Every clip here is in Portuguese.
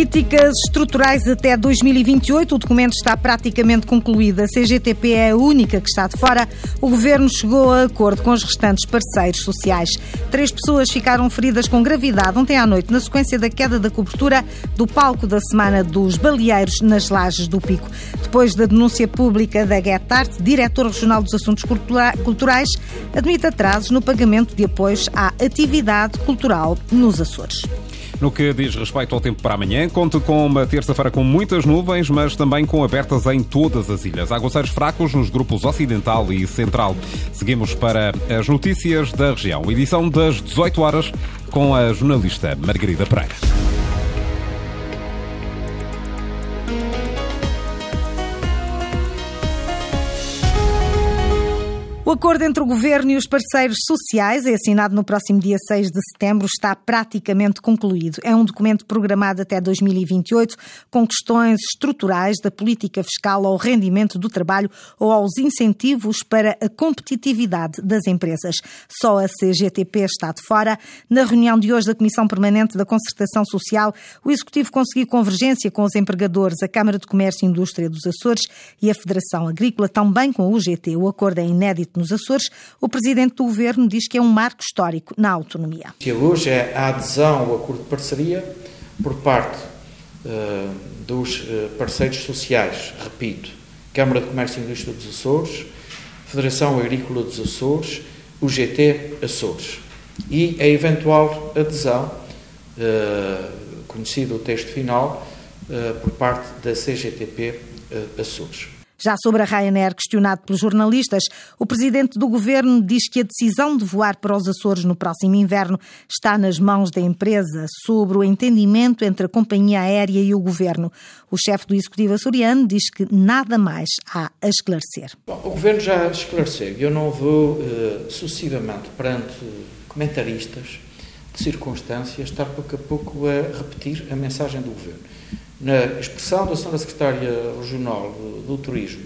Políticas estruturais até 2028. O documento está praticamente concluído. A CGTP é a única que está de fora. O governo chegou a acordo com os restantes parceiros sociais. Três pessoas ficaram feridas com gravidade ontem à noite, na sequência da queda da cobertura do palco da Semana dos Baleeiros nas Lajes do Pico. Depois da denúncia pública da Getart, diretor regional dos Assuntos Culturais, admite atrasos no pagamento de apoios à atividade cultural nos Açores. No que diz respeito ao tempo para amanhã, conte com uma terça-feira com muitas nuvens, mas também com abertas em todas as ilhas. Aguaceiros fracos nos grupos Ocidental e Central. Seguimos para as notícias da região. Edição das 18 horas com a jornalista Margarida Pereira. O acordo entre o Governo e os parceiros sociais, é assinado no próximo dia 6 de setembro, está praticamente concluído. É um documento programado até 2028, com questões estruturais da política fiscal ao rendimento do trabalho ou aos incentivos para a competitividade das empresas. Só a CGTP está de fora. Na reunião de hoje da Comissão Permanente da Concertação Social, o Executivo conseguiu convergência com os empregadores, a Câmara de Comércio e Indústria dos Açores e a Federação Agrícola, também com o UGT. O acordo é inédito nos Açores, o presidente do governo diz que é um marco histórico na autonomia. Hoje é a adesão ao acordo de parceria por parte uh, dos uh, parceiros sociais, repito, Câmara de Comércio e Indústria dos Açores, Federação Agrícola dos Açores, o GT Açores. E a eventual adesão, uh, conhecido o texto final, por parte da CGTP Açores. Já sobre a Ryanair, questionado pelos jornalistas, o presidente do governo diz que a decisão de voar para os Açores no próximo inverno está nas mãos da empresa, sobre o entendimento entre a companhia aérea e o governo. O chefe do executivo açoriano diz que nada mais há a esclarecer. Bom, o governo já esclareceu. Eu não vou uh, sucessivamente perante comentaristas de circunstâncias estar pouco a pouco a repetir a mensagem do governo. Na expressão da Sra. Secretária Regional do Turismo,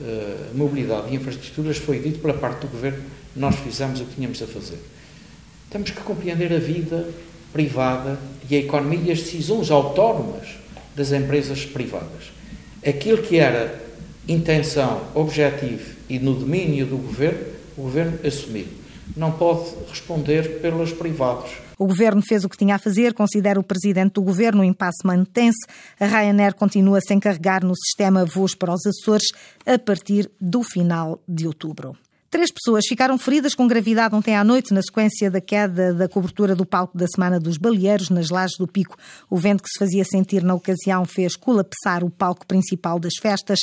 uh, Mobilidade e Infraestruturas, foi dito pela parte do Governo nós fizemos o que tínhamos a fazer. Temos que compreender a vida privada e a economia e as decisões autónomas das empresas privadas. Aquilo que era intenção, objetivo e no domínio do Governo, o Governo assumiu. Não pode responder pelos privados o governo fez o que tinha a fazer, considera o presidente do governo, o impasse mantém-se. A Ryanair continua a se encarregar no sistema voos para os Açores a partir do final de outubro. Três pessoas ficaram feridas com gravidade ontem à noite na sequência da queda da cobertura do palco da Semana dos Baleeiros nas Lajes do Pico. O vento que se fazia sentir na ocasião fez colapsar o palco principal das festas.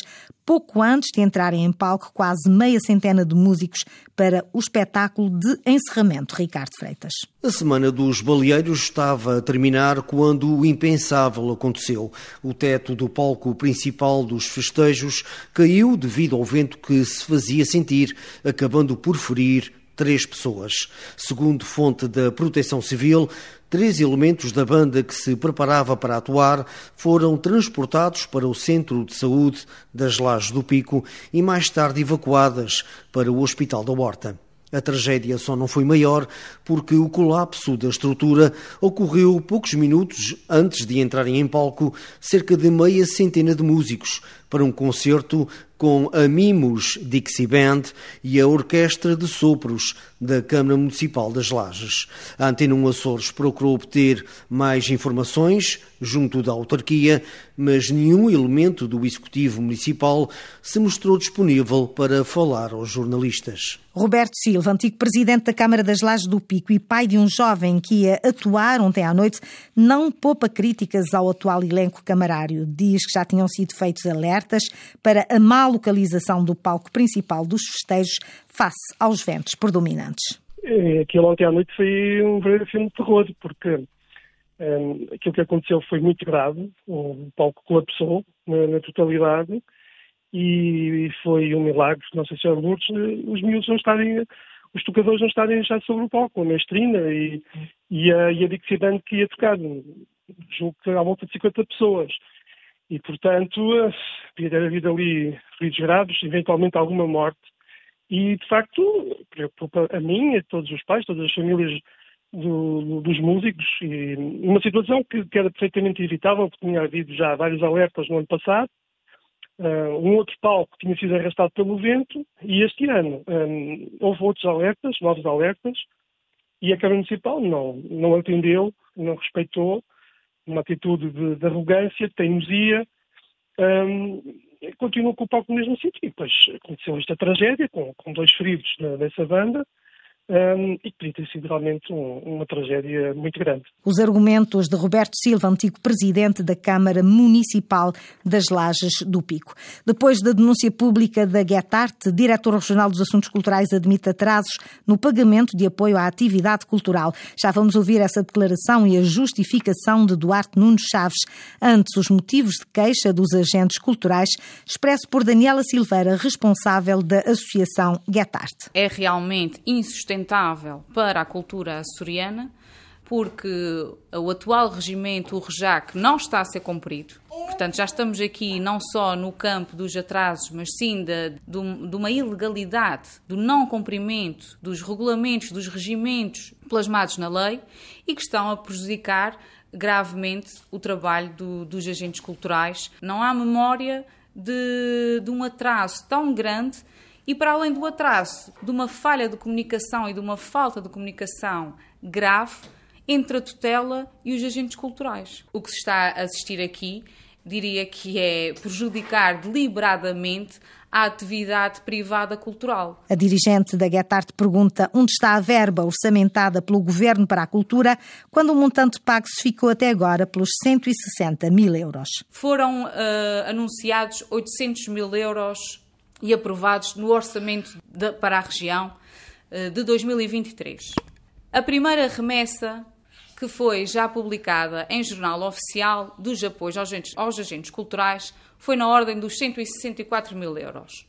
Pouco antes de entrarem em palco, quase meia centena de músicos para o espetáculo de encerramento. Ricardo Freitas. A Semana dos Baleeiros estava a terminar quando o impensável aconteceu. O teto do palco principal dos festejos caiu devido ao vento que se fazia sentir, acabando por ferir três pessoas. Segundo fonte da Proteção Civil, três elementos da banda que se preparava para atuar foram transportados para o Centro de Saúde das Lajes do Pico e mais tarde evacuadas para o Hospital da Horta. A tragédia só não foi maior porque o colapso da estrutura ocorreu poucos minutos antes de entrarem em palco cerca de meia centena de músicos para um concerto com a Mimos Dixie Band e a Orquestra de Sopros da Câmara Municipal das Lajes. A Antena 1 Açores procurou obter mais informações junto da autarquia, mas nenhum elemento do Executivo Municipal se mostrou disponível para falar aos jornalistas. Roberto Silva, antigo presidente da Câmara das Lajes do Pico e pai de um jovem que ia atuar ontem à noite, não poupa críticas ao atual elenco camarário. Diz que já tinham sido feitos alertas para a má localização do palco principal dos festejos face aos ventos predominantes. É, aquilo ontem à noite foi um verdadeiro filme de terror, porque um, aquilo que aconteceu foi muito grave, o palco colapsou na, na totalidade e foi um milagre, Nossa Senhora de Lourdes, os miúdos não estarem, os tocadores não estarem já sobre o palco, a mestrina e, e a, e a Dixie Band que ia tocar, julgo que à volta de 50 pessoas. E, portanto, podia ter havido ali feridos graves, eventualmente alguma morte. E, de facto, preocupa a mim, a todos os pais, todas as famílias do, dos músicos e uma situação que, que, era perfeitamente evitável, porque tinha havido já vários alertas no ano passado. Uh, um outro palco tinha sido arrastado pelo vento e este ano um, houve outros alertas, novos alertas, e a Câmara Municipal não, não atendeu, não respeitou, uma atitude de, de arrogância, de teimosia, um, continua com o palco no mesmo sítio. E depois aconteceu esta tragédia, com, com dois feridos dessa banda, um, e que podia ter sido realmente um, uma tragédia muito grande. Os argumentos de Roberto Silva, antigo presidente da Câmara Municipal das Lajes do Pico. Depois da denúncia pública da Getart, diretor regional dos Assuntos Culturais admite atrasos no pagamento de apoio à atividade cultural. Já vamos ouvir essa declaração e a justificação de Duarte Nunes Chaves. Antes, os motivos de queixa dos agentes culturais, expresso por Daniela Silveira, responsável da Associação Getart. É realmente insustentável sustentável para a cultura açoriana, porque o atual regimento, o REJAC, não está a ser cumprido. Portanto, já estamos aqui não só no campo dos atrasos, mas sim de, de, uma ilegalidade, do não cumprimento dos regulamentos, dos regimentos plasmados na lei e que estão a prejudicar gravemente o trabalho do, dos agentes culturais. Não há memória de, de um atraso tão grande e para além do atraso, de uma falha de comunicação e de uma falta de comunicação grave entre a tutela e os agentes culturais. O que se está a assistir aqui, diria que é prejudicar deliberadamente a atividade privada cultural. A dirigente da Getart pergunta onde está a verba orçamentada pelo Governo para a cultura, quando o montante pago se ficou até agora pelos 160 mil euros. Foram uh, anunciados 800 mil euros e aprovados no orçamento de, para a região eh, de 2023. A primeira remessa que foi já publicada em jornal oficial dos apoios aos agentes, aos agentes culturais foi na ordem dos 164 mil euros.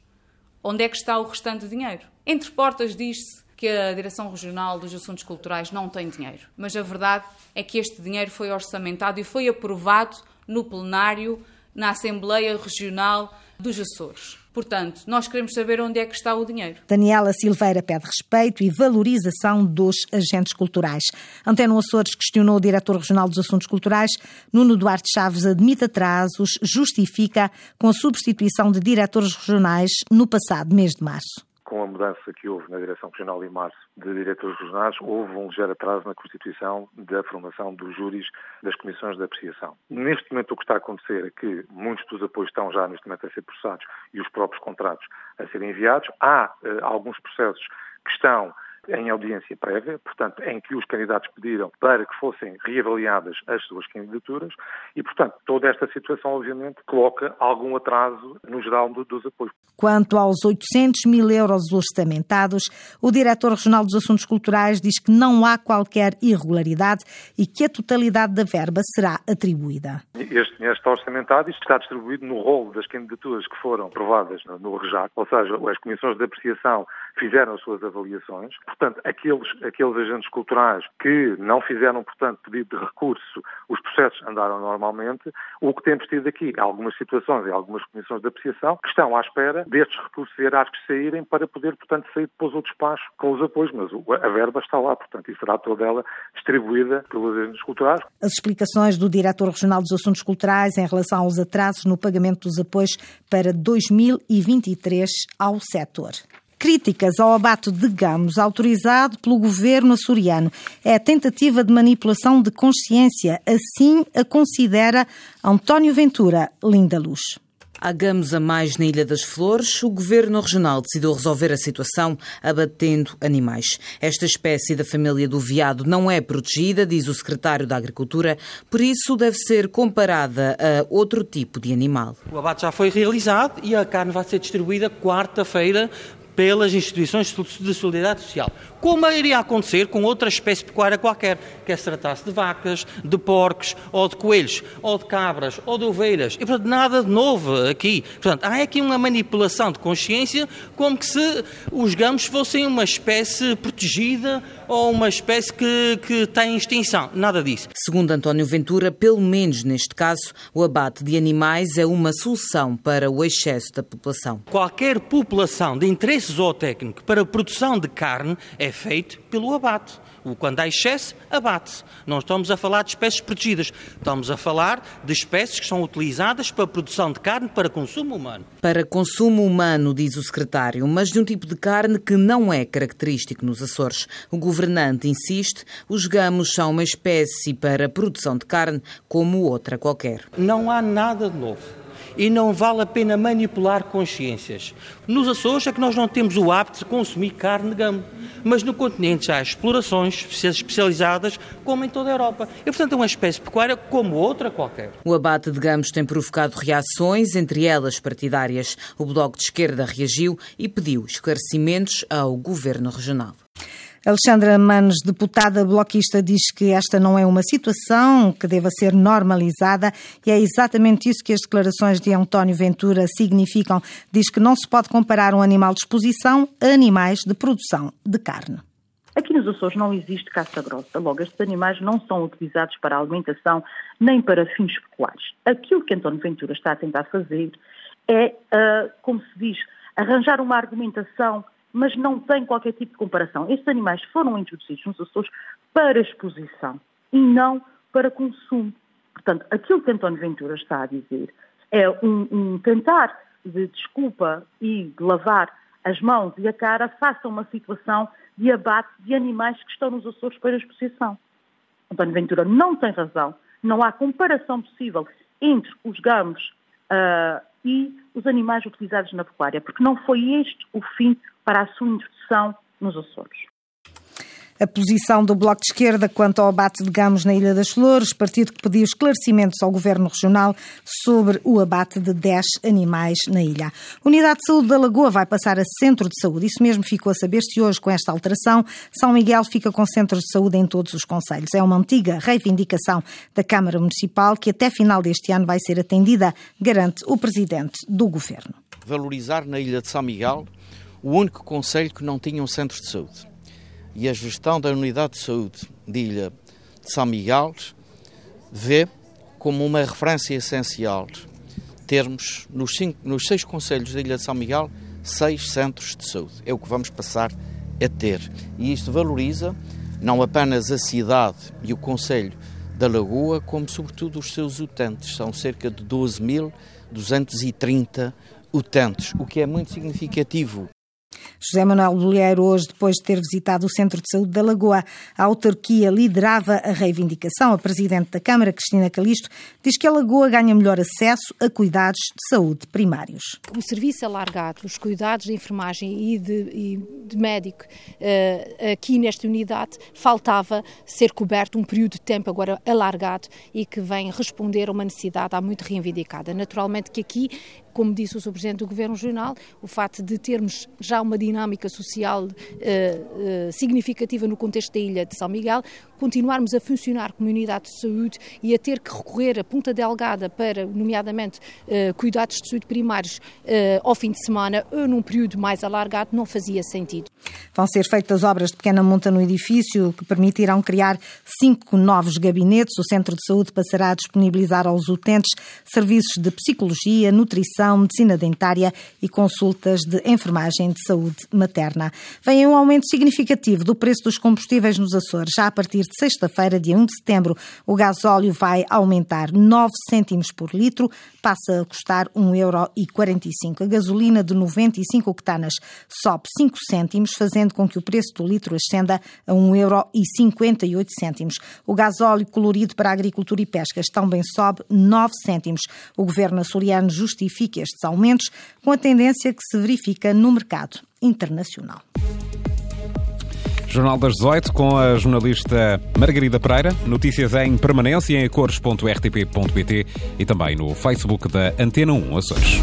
Onde é que está o restante dinheiro? Entre portas diz-se que a Direção Regional dos Assuntos Culturais não tem dinheiro. Mas a verdade é que este dinheiro foi orçamentado e foi aprovado no plenário na Assembleia Regional dos Açores. Portanto, nós queremos saber onde é que está o dinheiro. Daniela Silveira pede respeito e valorização dos agentes culturais. Antena Açores questionou o diretor regional dos Assuntos Culturais. Nuno Duarte Chaves admite atrasos, justifica com a substituição de diretores regionais no passado mês de março com a mudança que houve na Direção Regional em março de diretores regionais, houve um ligeiro atraso na constituição da formação dos júris das comissões de apreciação. Neste momento, o que está a acontecer é que muitos dos apoios estão já neste momento a ser processados e os próprios contratos a serem enviados. Há uh, alguns processos que estão em audiência prévia, portanto, em que os candidatos pediram para que fossem reavaliadas as suas candidaturas e, portanto, toda esta situação, obviamente, coloca algum atraso no geral dos apoios. Quanto aos 800 mil euros orçamentados, o diretor regional dos Assuntos Culturais diz que não há qualquer irregularidade e que a totalidade da verba será atribuída. Este dinheiro está orçamentado e está distribuído no rolo das candidaturas que foram aprovadas no REJAC, ou seja, as comissões de apreciação fizeram as suas avaliações. Portanto, aqueles, aqueles agentes culturais que não fizeram, portanto, pedido de recurso, os processos andaram normalmente. O que temos tido aqui algumas situações e algumas comissões de apreciação que estão à espera destes recursos hierárquicos saírem para poder, portanto, sair depois o despacho com os apoios. Mas a verba está lá, portanto, e será toda ela distribuída pelos agentes culturais. As explicações do Diretor Regional dos Assuntos Culturais em relação aos atrasos no pagamento dos apoios para 2023 ao setor críticas ao abate de gamos autorizado pelo governo açoriano. É a tentativa de manipulação de consciência, assim a considera António Ventura Linda Luz. Há gamos a mais na Ilha das Flores, o governo regional decidiu resolver a situação abatendo animais. Esta espécie da família do veado não é protegida, diz o secretário da Agricultura, por isso deve ser comparada a outro tipo de animal. O abate já foi realizado e a carne vai ser distribuída quarta-feira pelas instituições de solidariedade social como iria acontecer com outra espécie pecuária qualquer, quer se tratasse de vacas, de porcos, ou de coelhos, ou de cabras, ou de ovelhas. E, portanto, nada de novo aqui. Portanto, há aqui uma manipulação de consciência como que se os gamos fossem uma espécie protegida ou uma espécie que, que tem extinção. Nada disso. Segundo António Ventura, pelo menos neste caso, o abate de animais é uma solução para o excesso da população. Qualquer população de interesse excesso zootécnico para a produção de carne é feito pelo abate. Quando há excesso, abate-se. Não estamos a falar de espécies protegidas, estamos a falar de espécies que são utilizadas para a produção de carne para consumo humano. Para consumo humano, diz o secretário, mas de um tipo de carne que não é característico nos Açores. O governante insiste, os gamos são uma espécie para produção de carne como outra qualquer. Não há nada de novo e não vale a pena manipular consciências. Nos Açores é que nós não temos o hábito de consumir carne de gamo, mas no continente já há explorações especializadas, como em toda a Europa. E, portanto, é uma espécie pecuária como outra qualquer. O abate de gamos tem provocado reações, entre elas partidárias. O Bloco de Esquerda reagiu e pediu esclarecimentos ao Governo Regional. Alexandra Manos, deputada bloquista, diz que esta não é uma situação que deva ser normalizada e é exatamente isso que as declarações de António Ventura significam. Diz que não se pode comparar um animal de exposição a animais de produção de carne. Aqui nos Açores não existe caça grossa, logo estes animais não são utilizados para alimentação nem para fins pecuários. Aquilo que António Ventura está a tentar fazer é, uh, como se diz, arranjar uma argumentação mas não tem qualquer tipo de comparação. Estes animais foram introduzidos nos Açores para exposição e não para consumo. Portanto, aquilo que António Ventura está a dizer é um, um tentar de desculpa e de lavar as mãos e a cara face a uma situação de abate de animais que estão nos Açores para exposição. António Ventura não tem razão, não há comparação possível entre os gamos uh, e os animais utilizados na pecuária, porque não foi este o fim para a sua introdução nos Açores. A posição do Bloco de Esquerda quanto ao abate de gamos na Ilha das Flores, partido que pediu esclarecimentos ao Governo Regional sobre o abate de 10 animais na ilha. Unidade de Saúde da Lagoa vai passar a Centro de Saúde. Isso mesmo ficou a saber-se hoje com esta alteração. São Miguel fica com centros de saúde em todos os conselhos. É uma antiga reivindicação da Câmara Municipal que até final deste ano vai ser atendida, garante o Presidente do Governo. Valorizar na Ilha de São Miguel o único conselho que não tinha um centro de saúde e a gestão da Unidade de Saúde de Ilha de São Miguel vê como uma referência essencial termos nos, cinco, nos seis conselhos da Ilha de São Miguel seis centros de saúde. É o que vamos passar a ter. E isto valoriza não apenas a cidade e o Conselho da Lagoa, como sobretudo os seus utentes. São cerca de 12.230 utentes, o que é muito significativo José Manuel Bolheiro, hoje, depois de ter visitado o Centro de Saúde da Lagoa, a autarquia liderava a reivindicação. A Presidente da Câmara, Cristina Calisto, diz que a Lagoa ganha melhor acesso a cuidados de saúde primários. O serviço alargado, os cuidados de enfermagem e de, e de médico uh, aqui nesta unidade, faltava ser coberto um período de tempo agora alargado e que vem responder a uma necessidade há muito reivindicada. Naturalmente que aqui como disse o Sr. Presidente do Governo Regional, o facto de termos já uma dinâmica social uh, uh, significativa no contexto da ilha de São Miguel, continuarmos a funcionar como unidade de saúde e a ter que recorrer a Punta Delgada para, nomeadamente, uh, cuidados de saúde primários ao fim de semana ou num período mais alargado, não fazia sentido. Vão ser feitas obras de pequena monta no edifício que permitirão criar cinco novos gabinetes. O Centro de Saúde passará a disponibilizar aos utentes serviços de psicologia, nutrição, nutrição, medicina dentária e consultas de enfermagem de saúde materna. Vem um aumento significativo do preço dos combustíveis nos Açores. Já a partir de sexta-feira, dia 1 de setembro, o gasóleo vai aumentar 9 cêntimos por litro, passa a custar 1,45€. A gasolina de 95 octanas sobe 5 cêntimos, fazendo com que o preço do litro ascenda a 1,58€. O gasóleo colorido para a agricultura e pescas também sobe 9 cêntimos. O governo açoriano justifica estes aumentos com a tendência que se verifica no mercado internacional. Jornal das 18 com a jornalista Margarida Pereira. Notícias em permanência em cores.rtp.pt e também no Facebook da Antena 1 Açores.